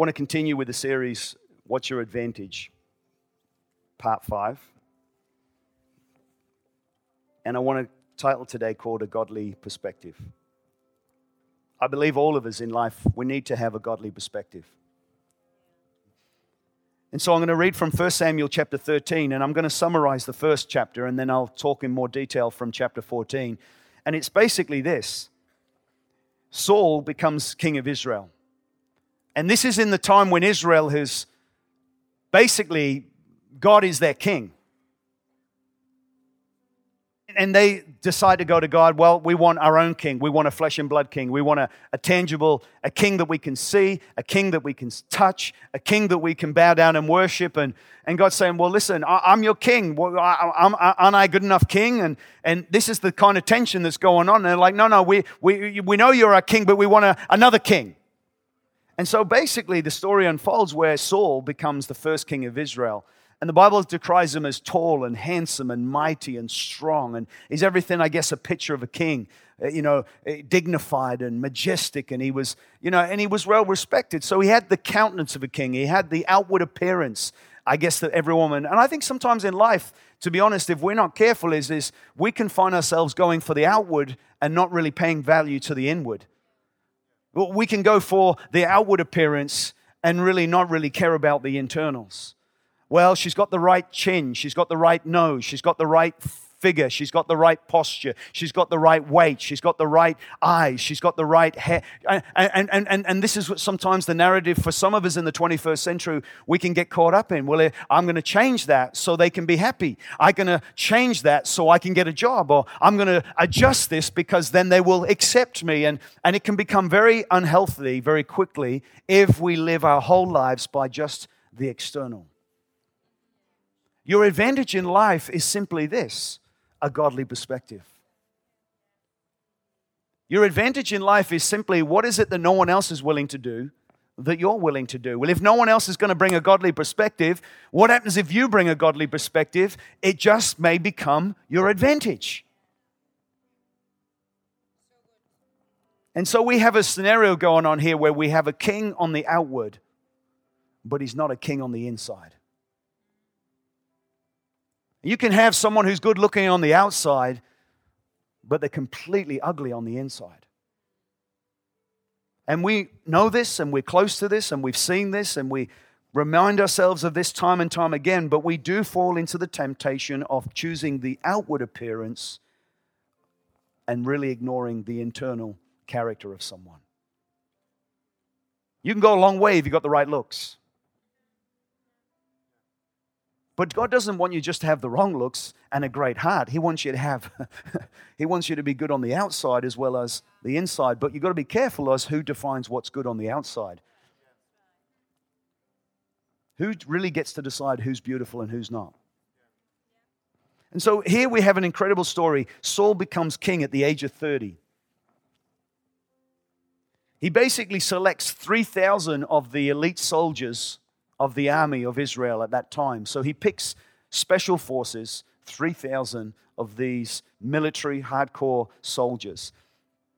want to continue with the series, What's Your Advantage? Part 5. And I want to title today called A Godly Perspective. I believe all of us in life, we need to have a godly perspective. And so I'm going to read from 1 Samuel chapter 13, and I'm going to summarize the first chapter, and then I'll talk in more detail from chapter 14. And it's basically this Saul becomes king of Israel. And this is in the time when Israel has basically, God is their king and they decide to go to God, well, we want our own king. We want a flesh and blood king. We want a, a, tangible, a king that we can see, a king that we can touch, a king that we can bow down and worship. And, and God's saying, well, listen, I, am your king. Well, I, I'm, aren't I a good enough king? And, and this is the kind of tension that's going on. And they're like, no, no, we, we, we know you're our king, but we want a, another king. And so basically, the story unfolds where Saul becomes the first king of Israel. And the Bible decries him as tall and handsome and mighty and strong. And he's everything, I guess, a picture of a king, uh, you know, eh, dignified and majestic. And he was, you know, and he was well respected. So he had the countenance of a king, he had the outward appearance, I guess, that every woman. And I think sometimes in life, to be honest, if we're not careful, is, is we can find ourselves going for the outward and not really paying value to the inward. We can go for the outward appearance and really not really care about the internals. Well, she's got the right chin, she's got the right nose, she's got the right figure, she's got the right posture, she's got the right weight, she's got the right eyes, she's got the right hair. And, and, and, and this is what sometimes the narrative for some of us in the 21st century we can get caught up in. Well, eh, I'm going to change that so they can be happy. I'm going to change that so I can get a job, or I'm going to adjust this because then they will accept me. And, and it can become very unhealthy very quickly if we live our whole lives by just the external. Your advantage in life is simply this a godly perspective. Your advantage in life is simply what is it that no one else is willing to do that you're willing to do? Well, if no one else is going to bring a godly perspective, what happens if you bring a godly perspective? It just may become your advantage. And so we have a scenario going on here where we have a king on the outward, but he's not a king on the inside. You can have someone who's good looking on the outside, but they're completely ugly on the inside. And we know this, and we're close to this, and we've seen this, and we remind ourselves of this time and time again, but we do fall into the temptation of choosing the outward appearance and really ignoring the internal character of someone. You can go a long way if you've got the right looks. But God doesn't want you just to have the wrong looks and a great heart. He wants you to have, He wants you to be good on the outside as well as the inside. But you've got to be careful as who defines what's good on the outside. Who really gets to decide who's beautiful and who's not? And so here we have an incredible story. Saul becomes king at the age of 30. He basically selects 3,000 of the elite soldiers of the army of Israel at that time. So he picks special forces, 3,000 of these military hardcore soldiers.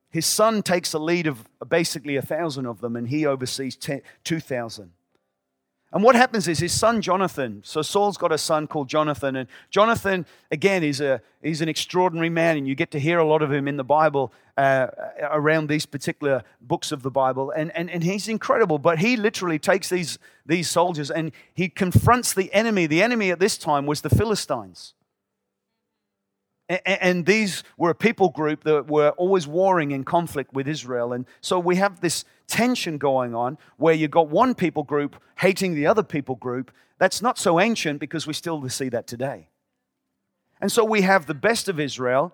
His son takes the lead of basically a thousand of them, and he oversees 2,000. And what happens is his son Jonathan, so Saul's got a son called Jonathan, and Jonathan, again, is a, he's an extraordinary man, and you get to hear a lot of him in the Bible uh, around these particular books of the Bible. And, and, and he's incredible, but he literally takes these, these soldiers and he confronts the enemy. The enemy at this time was the Philistines. And these were a people group that were always warring in conflict with Israel. And so we have this tension going on where you've got one people group hating the other people group. That's not so ancient because we still see that today. And so we have the best of Israel,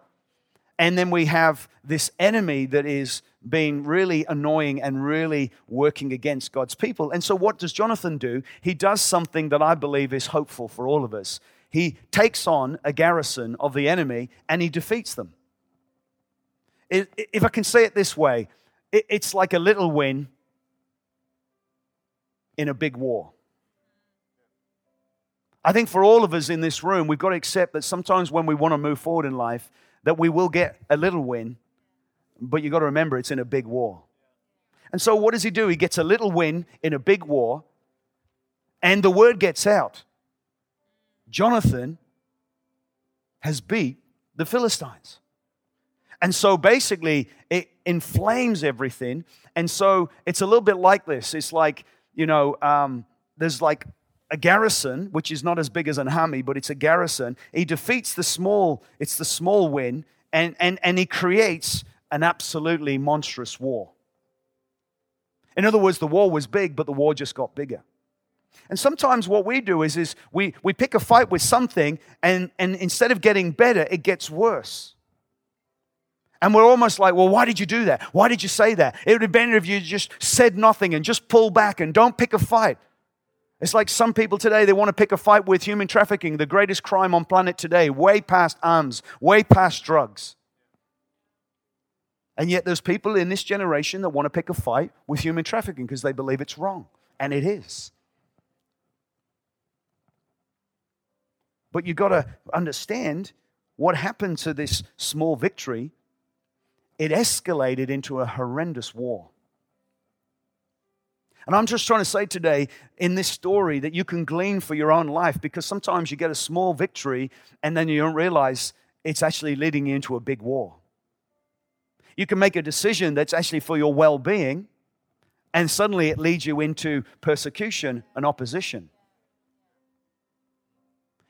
and then we have this enemy that is being really annoying and really working against God's people. And so, what does Jonathan do? He does something that I believe is hopeful for all of us he takes on a garrison of the enemy and he defeats them. If I can say it this way, it's like a little win in a big war. I think for all of us in this room, we've got to accept that sometimes when we want to move forward in life, that we will get a little win, but you've got to remember it's in a big war. And so, what does he do? He gets a little win in a big war, and the word gets out Jonathan has beat the Philistines. And so basically, it inflames everything. And so it's a little bit like this. It's like, you know, um, there's like a garrison, which is not as big as an army, but it's a garrison. He defeats the small, it's the small win, and, and, and he creates an absolutely monstrous war. In other words, the war was big, but the war just got bigger. And sometimes what we do is, is we, we pick a fight with something, and, and instead of getting better, it gets worse. And we're almost like, well, why did you do that? Why did you say that? It would have been better if you just said nothing and just pull back and don't pick a fight. It's like some people today, they want to pick a fight with human trafficking, the greatest crime on planet today, way past arms, way past drugs. And yet there's people in this generation that want to pick a fight with human trafficking because they believe it's wrong. And it is. But you've got to understand what happened to this small victory it escalated into a horrendous war. And I'm just trying to say today in this story that you can glean for your own life because sometimes you get a small victory and then you don't realize it's actually leading you into a big war. You can make a decision that's actually for your well being, and suddenly it leads you into persecution and opposition.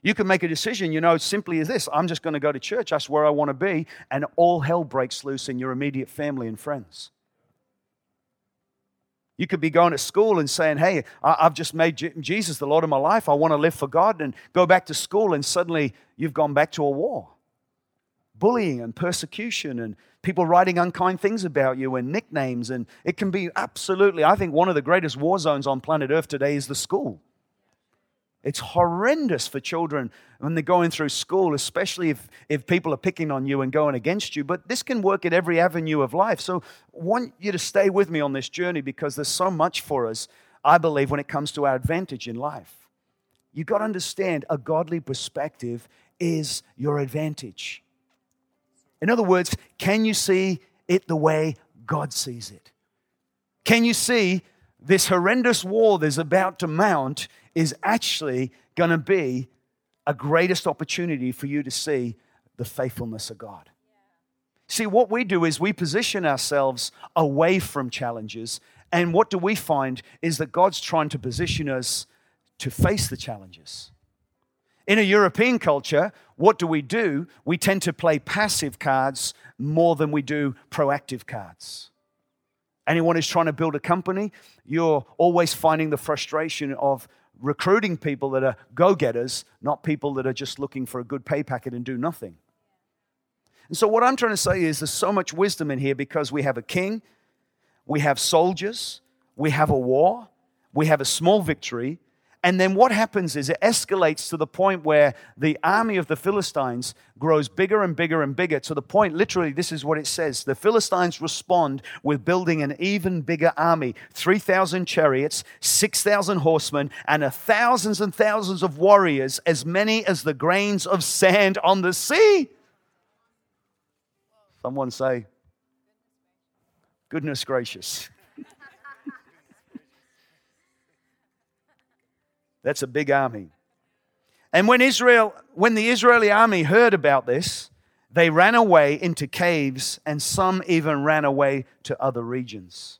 You can make a decision, you know, simply as this I'm just going to go to church, that's where I want to be, and all hell breaks loose in your immediate family and friends. You could be going to school and saying, Hey, I've just made Jesus the Lord of my life. I want to live for God, and go back to school, and suddenly you've gone back to a war. Bullying and persecution, and people writing unkind things about you, and nicknames. And it can be absolutely, I think, one of the greatest war zones on planet Earth today is the school. It's horrendous for children when they're going through school, especially if, if people are picking on you and going against you. But this can work at every avenue of life. So I want you to stay with me on this journey because there's so much for us, I believe, when it comes to our advantage in life. You've got to understand a godly perspective is your advantage. In other words, can you see it the way God sees it? Can you see this horrendous war that's about to mount is actually going to be a greatest opportunity for you to see the faithfulness of God. See, what we do is we position ourselves away from challenges. And what do we find is that God's trying to position us to face the challenges. In a European culture, what do we do? We tend to play passive cards more than we do proactive cards. Anyone who's trying to build a company, you're always finding the frustration of recruiting people that are go getters, not people that are just looking for a good pay packet and do nothing. And so, what I'm trying to say is there's so much wisdom in here because we have a king, we have soldiers, we have a war, we have a small victory, and then what happens is it escalates to the point where the army of the Philistines grows bigger and bigger and bigger to the point, literally, this is what it says. The Philistines respond with building an even bigger army 3,000 chariots, 6,000 horsemen, and thousands and thousands of warriors, as many as the grains of sand on the sea. Someone say, Goodness gracious. That's a big army. And when Israel, when the Israeli army heard about this, they ran away into caves, and some even ran away to other regions.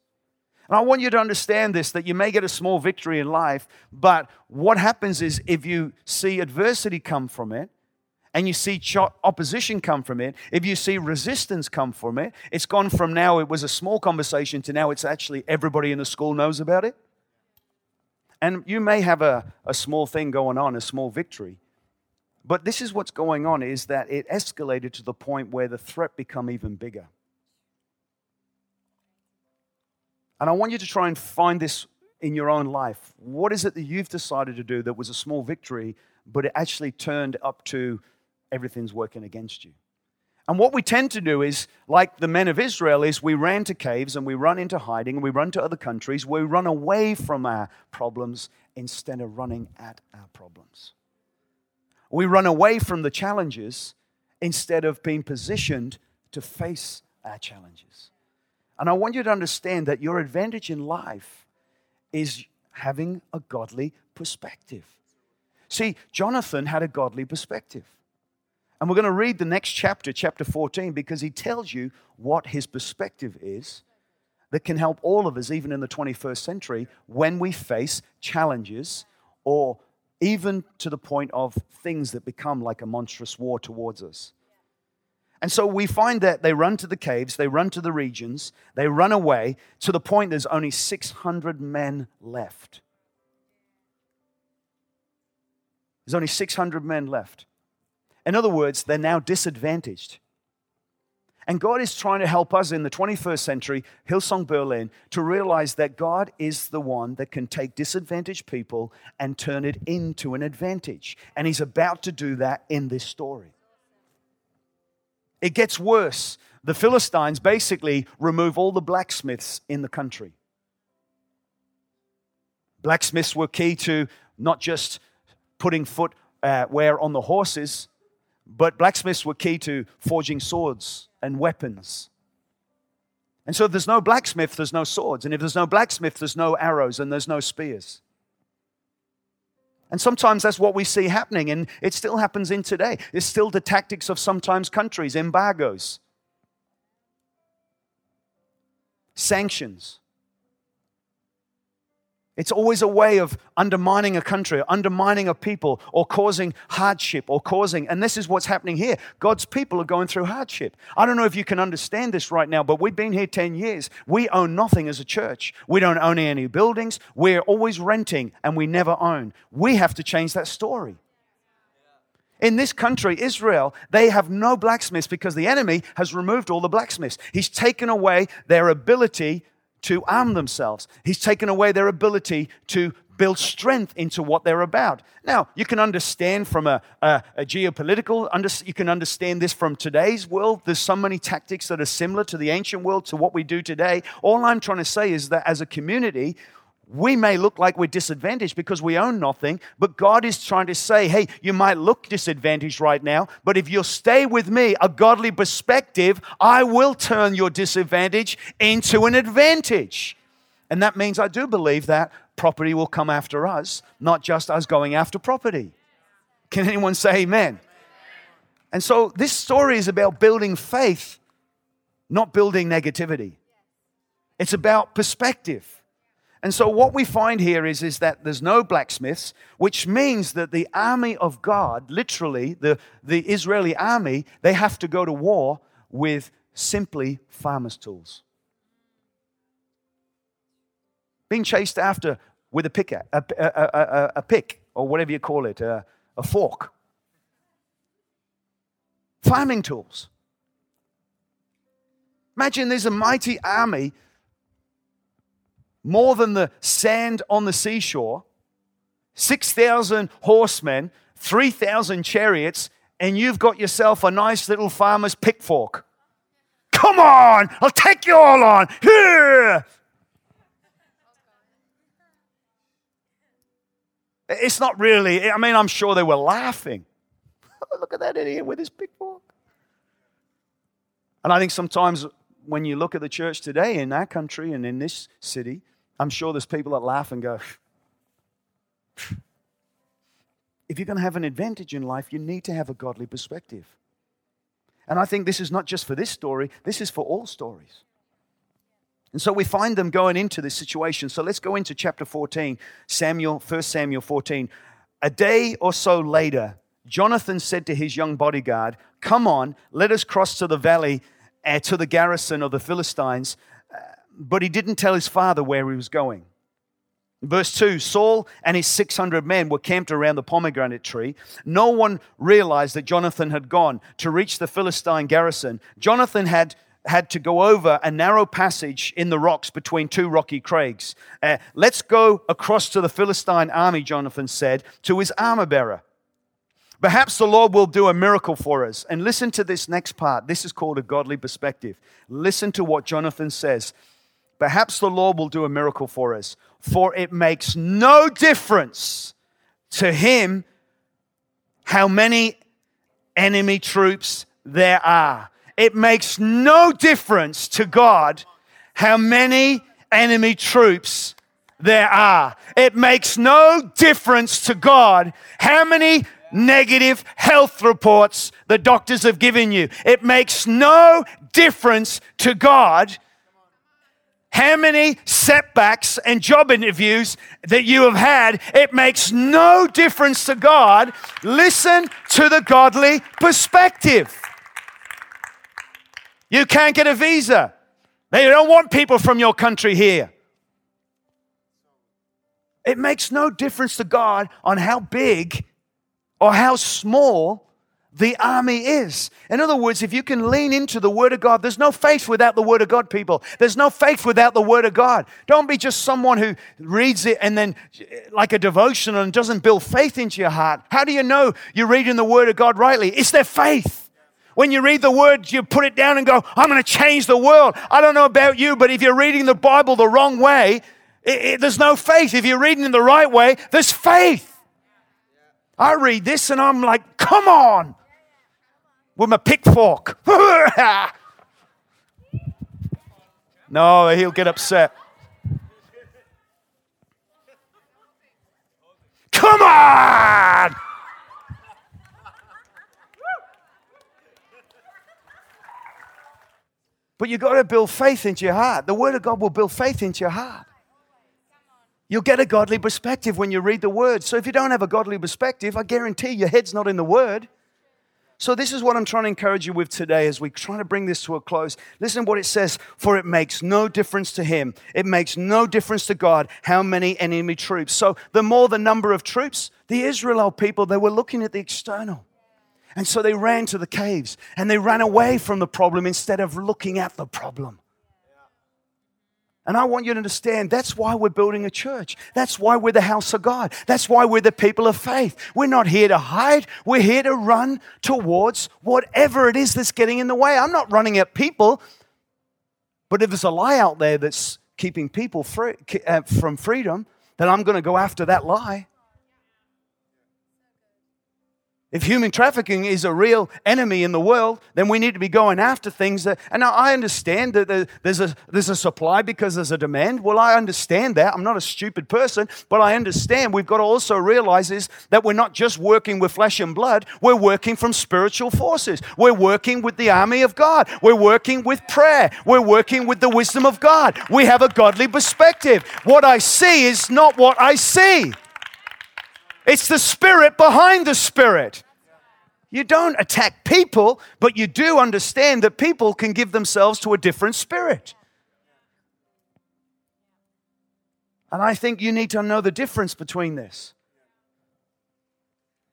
And I want you to understand this that you may get a small victory in life, but what happens is if you see adversity come from it, and you see opposition come from it, if you see resistance come from it, it's gone from now it was a small conversation to now it's actually everybody in the school knows about it. And you may have a, a small thing going on, a small victory. But this is what's going on is that it escalated to the point where the threat become even bigger. And I want you to try and find this in your own life. What is it that you've decided to do that was a small victory, but it actually turned up to everything's working against you? And what we tend to do is, like the men of Israel, is we ran to caves and we run into hiding and we run to other countries. We run away from our problems instead of running at our problems. We run away from the challenges instead of being positioned to face our challenges. And I want you to understand that your advantage in life is having a godly perspective. See, Jonathan had a godly perspective. And we're going to read the next chapter, chapter 14, because he tells you what his perspective is that can help all of us, even in the 21st century, when we face challenges or even to the point of things that become like a monstrous war towards us. And so we find that they run to the caves, they run to the regions, they run away to the point there's only 600 men left. There's only 600 men left. In other words, they're now disadvantaged. And God is trying to help us in the 21st century, Hillsong Berlin, to realize that God is the one that can take disadvantaged people and turn it into an advantage. And He's about to do that in this story. It gets worse. The Philistines basically remove all the blacksmiths in the country. Blacksmiths were key to not just putting foot uh, on the horses, but blacksmiths were key to forging swords and weapons. And so if there's no blacksmith, there's no swords. And if there's no blacksmith, there's no arrows and there's no spears. And sometimes that's what we see happening, and it still happens in today. It's still the tactics of sometimes countries, embargoes, sanctions. It's always a way of undermining a country, undermining a people, or causing hardship, or causing, and this is what's happening here. God's people are going through hardship. I don't know if you can understand this right now, but we've been here 10 years. We own nothing as a church. We don't own any buildings. We're always renting, and we never own. We have to change that story. In this country, Israel, they have no blacksmiths because the enemy has removed all the blacksmiths. He's taken away their ability to arm themselves. He's taken away their ability to build strength into what they're about. Now, you can understand from a, a, a geopolitical, under, you can understand this from today's world. There's so many tactics that are similar to the ancient world, to what we do today. All I'm trying to say is that as a community, we may look like we're disadvantaged because we own nothing, but God is trying to say, hey, you might look disadvantaged right now, but if you'll stay with me, a godly perspective, I will turn your disadvantage into an advantage. And that means I do believe that property will come after us, not just us going after property. Can anyone say amen? And so this story is about building faith, not building negativity. It's about perspective. And so what we find here is, is that there's no blacksmiths, which means that the army of God, literally, the, the Israeli army, they have to go to war with simply farmer's tools. Being chased after with a pick, a, a, a, a pick or whatever you call it, a, a fork. Farming tools. Imagine there's a mighty army more than the sand on the seashore, 6,000 horsemen, 3,000 chariots, and you've got yourself a nice little farmer's pickfork. Come on, I'll take you all on. It's not really, I mean, I'm sure they were laughing. look at that idiot with his pickfork. And I think sometimes when you look at the church today in our country and in this city, I'm sure there's people that laugh and go, if you're going to have an advantage in life, you need to have a godly perspective. And I think this is not just for this story, this is for all stories. And so we find them going into this situation. So let's go into chapter 14, Samuel, 1 Samuel 14. A day or so later, Jonathan said to his young bodyguard, Come on, let us cross to the valley uh, to the garrison of the Philistines but he didn't tell his father where he was going. Verse 2 Saul and his 600 men were camped around the pomegranate tree. No one realized that Jonathan had gone to reach the Philistine garrison. Jonathan had had to go over a narrow passage in the rocks between two rocky crags. Uh, Let's go across to the Philistine army, Jonathan said, to his armor bearer. Perhaps the Lord will do a miracle for us. And listen to this next part. This is called a godly perspective. Listen to what Jonathan says. Perhaps the Lord will do a miracle for us, for it makes no difference to him how many enemy troops there are. It makes no difference to God how many enemy troops there are. It makes no difference to God how many negative health reports the doctors have given you. It makes no difference to God how many setbacks and job interviews that you have had. It makes no difference to God. Listen to the godly perspective. You can't get a visa. They don't want people from your country here. It makes no difference to God on how big or how small the army is. In other words, if you can lean into the Word of God, there's no faith without the Word of God, people. There's no faith without the Word of God. Don't be just someone who reads it and then, like a devotion, and doesn't build faith into your heart. How do you know you're reading the Word of God rightly? It's their faith. When you read the Word, you put it down and go, I'm going to change the world. I don't know about you, but if you're reading the Bible the wrong way, it, it, there's no faith. If you're reading it the right way, there's faith. I read this and I'm like, come on, with my pitchfork. no, he'll get upset. Come on! But you've got to build faith into your heart. The Word of God will build faith into your heart. You'll get a godly perspective when you read the word. So if you don't have a godly perspective, I guarantee your head's not in the word. So this is what I'm trying to encourage you with today as we try to bring this to a close. Listen to what it says, for it makes no difference to him. It makes no difference to God how many enemy troops. So the more the number of troops, the Israel people, they were looking at the external. And so they ran to the caves and they ran away from the problem instead of looking at the problem. And I want you to understand that's why we're building a church. That's why we're the house of God. That's why we're the people of faith. We're not here to hide, we're here to run towards whatever it is that's getting in the way. I'm not running at people, but if there's a lie out there that's keeping people free, uh, from freedom, then I'm going to go after that lie. If human trafficking is a real enemy in the world, then we need to be going after things that. And now I understand that there's a, there's a supply because there's a demand. Well, I understand that. I'm not a stupid person, but I understand we've got to also realize is that we're not just working with flesh and blood, we're working from spiritual forces. We're working with the army of God. We're working with prayer. We're working with the wisdom of God. We have a godly perspective. What I see is not what I see. It's the spirit behind the spirit. You don't attack people, but you do understand that people can give themselves to a different spirit. And I think you need to know the difference between this.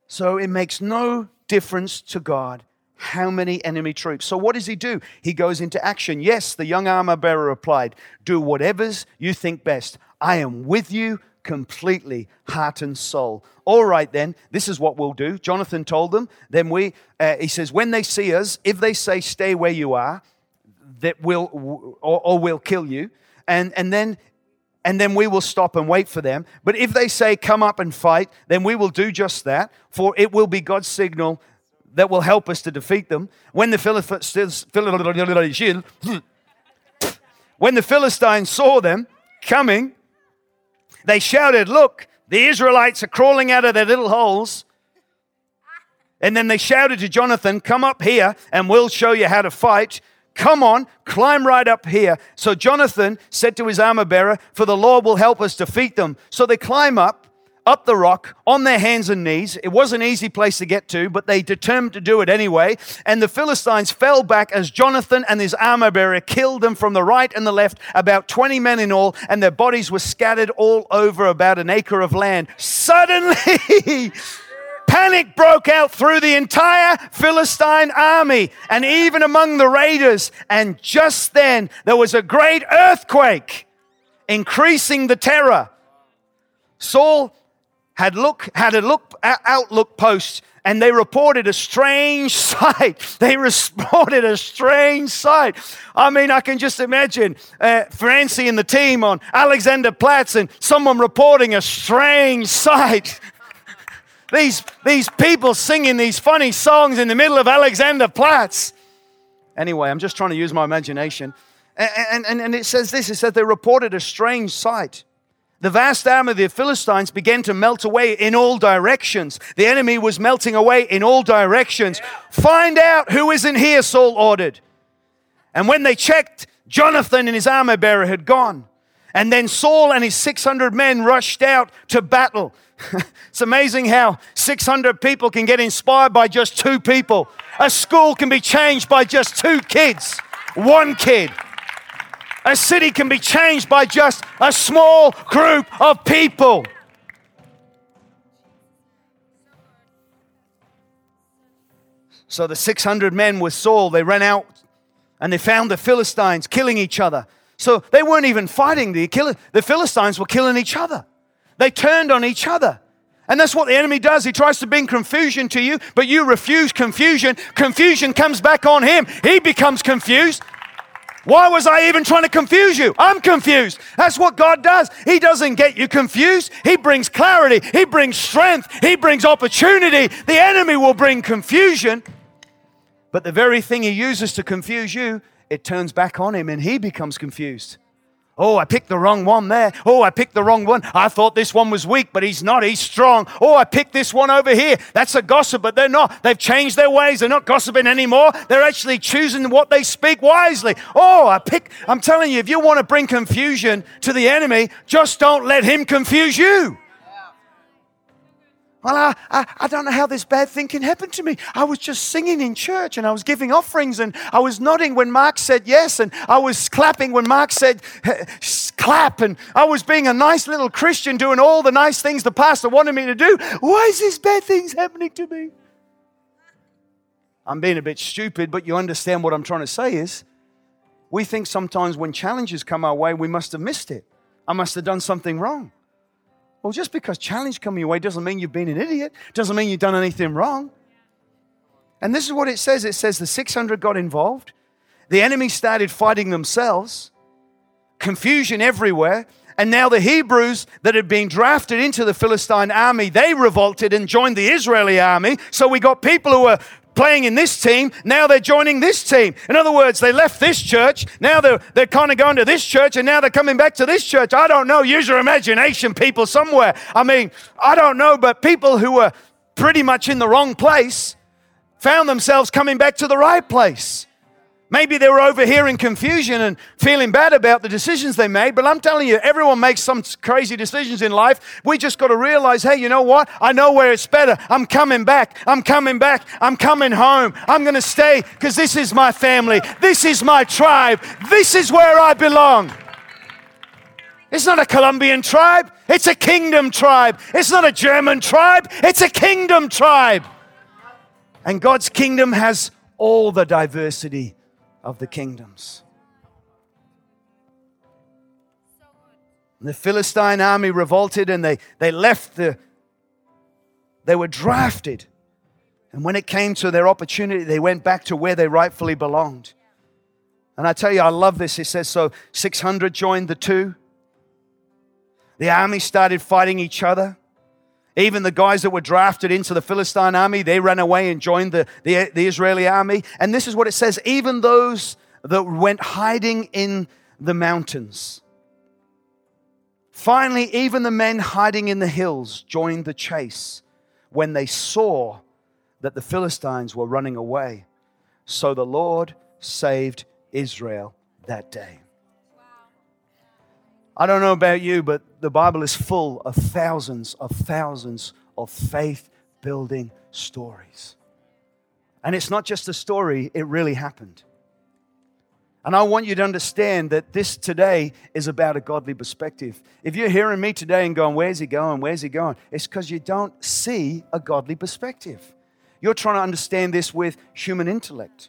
So it makes no difference to God how many enemy troops. So what does he do? He goes into action. Yes, the young armor bearer replied, Do whatever's you think best. I am with you completely, heart and soul. All right, then, this is what we'll do. Jonathan told them. Then we, uh, he says, when they see us, if they say, stay where you are, that will or, or we'll kill you. And, and then and then we will stop and wait for them. But if they say, Come up and fight, then we will do just that, for it will be God's signal that will help us to defeat them. When the Philistines, when the Philistines saw them coming, they shouted, Look, the Israelites are crawling out of their little holes. And then they shouted to Jonathan, Come up here and we'll show you how to fight. Come on, climb right up here. So Jonathan said to his armor bearer, For the Lord will help us defeat them. So they climb up up the rock on their hands and knees. It was an easy place to get to, but they determined to do it anyway. And the Philistines fell back as Jonathan and his armor bearer killed them from the right and the left, about 20 men in all, and their bodies were scattered all over about an acre of land. Suddenly, panic broke out through the entire Philistine army and even among the raiders. And just then, there was a great earthquake, increasing the terror. Saul had look had a look outlook post and they reported a strange sight. They reported a strange sight. I mean, I can just imagine uh, Francie and the team on Alexander Alexanderplatz and someone reporting a strange sight. these, these people singing these funny songs in the middle of Alexander Alexanderplatz. Anyway, I'm just trying to use my imagination. And, and, and it says this it says they reported a strange sight. The vast army of the Philistines began to melt away in all directions. The enemy was melting away in all directions. Find out who isn't here, Saul ordered. And when they checked, Jonathan and his armor bearer had gone. And then Saul and his 600 men rushed out to battle. it's amazing how 600 people can get inspired by just two people. A school can be changed by just two kids, one kid. A city can be changed by just a small group of people. So the 600 men with Saul, they ran out and they found the Philistines killing each other. So they weren't even fighting the the Philistines were killing each other. They turned on each other. And that's what the enemy does. He tries to bring confusion to you, but you refuse confusion. Confusion comes back on him. He becomes confused. Why was I even trying to confuse you? I'm confused. That's what God does. He doesn't get you confused. He brings clarity. He brings strength. He brings opportunity. The enemy will bring confusion. But the very thing he uses to confuse you, it turns back on him and he becomes confused. Oh, I picked the wrong one there. Oh, I picked the wrong one. I thought this one was weak, but he's not. He's strong. Oh, I picked this one over here. That's a gossip, but they're not. They've changed their ways. They're not gossiping anymore. They're actually choosing what they speak wisely. Oh, I pick. I'm telling you, if you want to bring confusion to the enemy, just don't let him confuse you. Well, I, I, I, don't know how this bad thing can happen to me. I was just singing in church and I was giving offerings and I was nodding when Mark said yes and I was clapping when Mark said clap and I was being a nice little Christian doing all the nice things the pastor wanted me to do. Why is this bad things happening to me? I'm being a bit stupid, but you understand what I'm trying to say is we think sometimes when challenges come our way, we must have missed it. I must have done something wrong. Well, just because challenge come your way doesn't mean you've been an idiot, doesn't mean you've done anything wrong. And this is what it says it says the 600 got involved, the enemy started fighting themselves, confusion everywhere. And now the Hebrews that had been drafted into the Philistine army, they revolted and joined the Israeli army. So we got people who were playing in this team, now they're joining this team. In other words, they left this church, now they're, they're kind of going to this church, and now they're coming back to this church. I don't know. Use your imagination, people, somewhere. I mean, I don't know, but people who were pretty much in the wrong place found themselves coming back to the right place. Maybe they were overhearing confusion and feeling bad about the decisions they made, but I'm telling you, everyone makes some crazy decisions in life. We just got to realize hey, you know what? I know where it's better. I'm coming back. I'm coming back. I'm coming home. I'm going to stay because this is my family. This is my tribe. This is where I belong. It's not a Colombian tribe, it's a kingdom tribe. It's not a German tribe, it's a kingdom tribe. And God's kingdom has all the diversity of the kingdoms. The Philistine army revolted and they, they left the, they were drafted. And when it came to their opportunity, they went back to where they rightfully belonged. And I tell you, I love this. It says so 600 joined the two. The army started fighting each other. Even the guys that were drafted into the Philistine army, they ran away and joined the, the, the Israeli army. And this is what it says even those that went hiding in the mountains. Finally, even the men hiding in the hills joined the chase when they saw that the Philistines were running away. So the Lord saved Israel that day. I don't know about you, but the Bible is full of thousands of thousands of faith building stories. And it's not just a story, it really happened. And I want you to understand that this today is about a godly perspective. If you're hearing me today and going, Where's he going? Where's he going? It's because you don't see a godly perspective. You're trying to understand this with human intellect.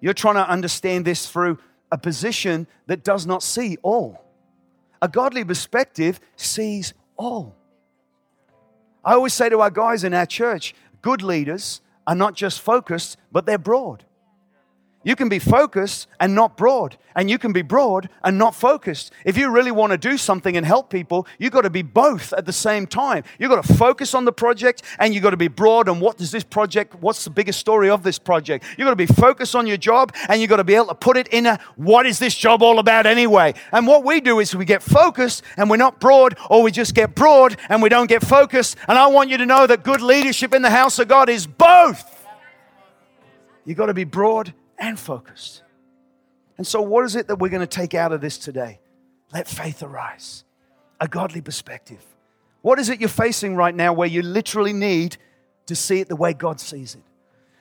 You're trying to understand this through a position that does not see all. A godly perspective sees all. I always say to our guys in our church, good leaders are not just focused, but they're broad. You can be focused and not broad, and you can be broad and not focused. If you really want to do something and help people, you've got to be both at the same time. You've got to focus on the project and you've got to be broad on what does this project, what's the biggest story of this project. You've got to be focused on your job and you've got to be able to put it in a what is this job all about anyway? And what we do is we get focused and we're not broad, or we just get broad and we don't get focused. And I want you to know that good leadership in the house of God is both. You've got to be broad and focused. And so, what is it that we're going to take out of this today? Let faith arise, a godly perspective. What is it you're facing right now where you literally need to see it the way God sees it?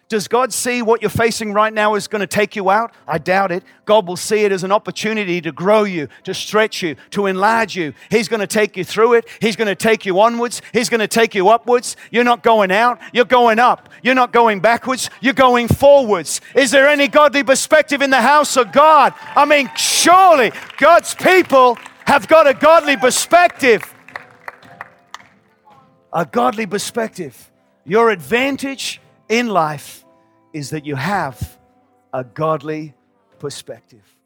Does God see what you're facing right now is going to take you out? I doubt it. God will see it as an opportunity to grow you, to stretch you, to enlarge you. He's going to take you through it. He's going to take you onwards. He's going to take you upwards. You're not going out, you're going up. You're not going backwards, you're going forwards. Is there any godly perspective in the house of God? I mean, surely God's people have got a godly perspective. A godly perspective. Your advantage in life is that you have a godly perspective.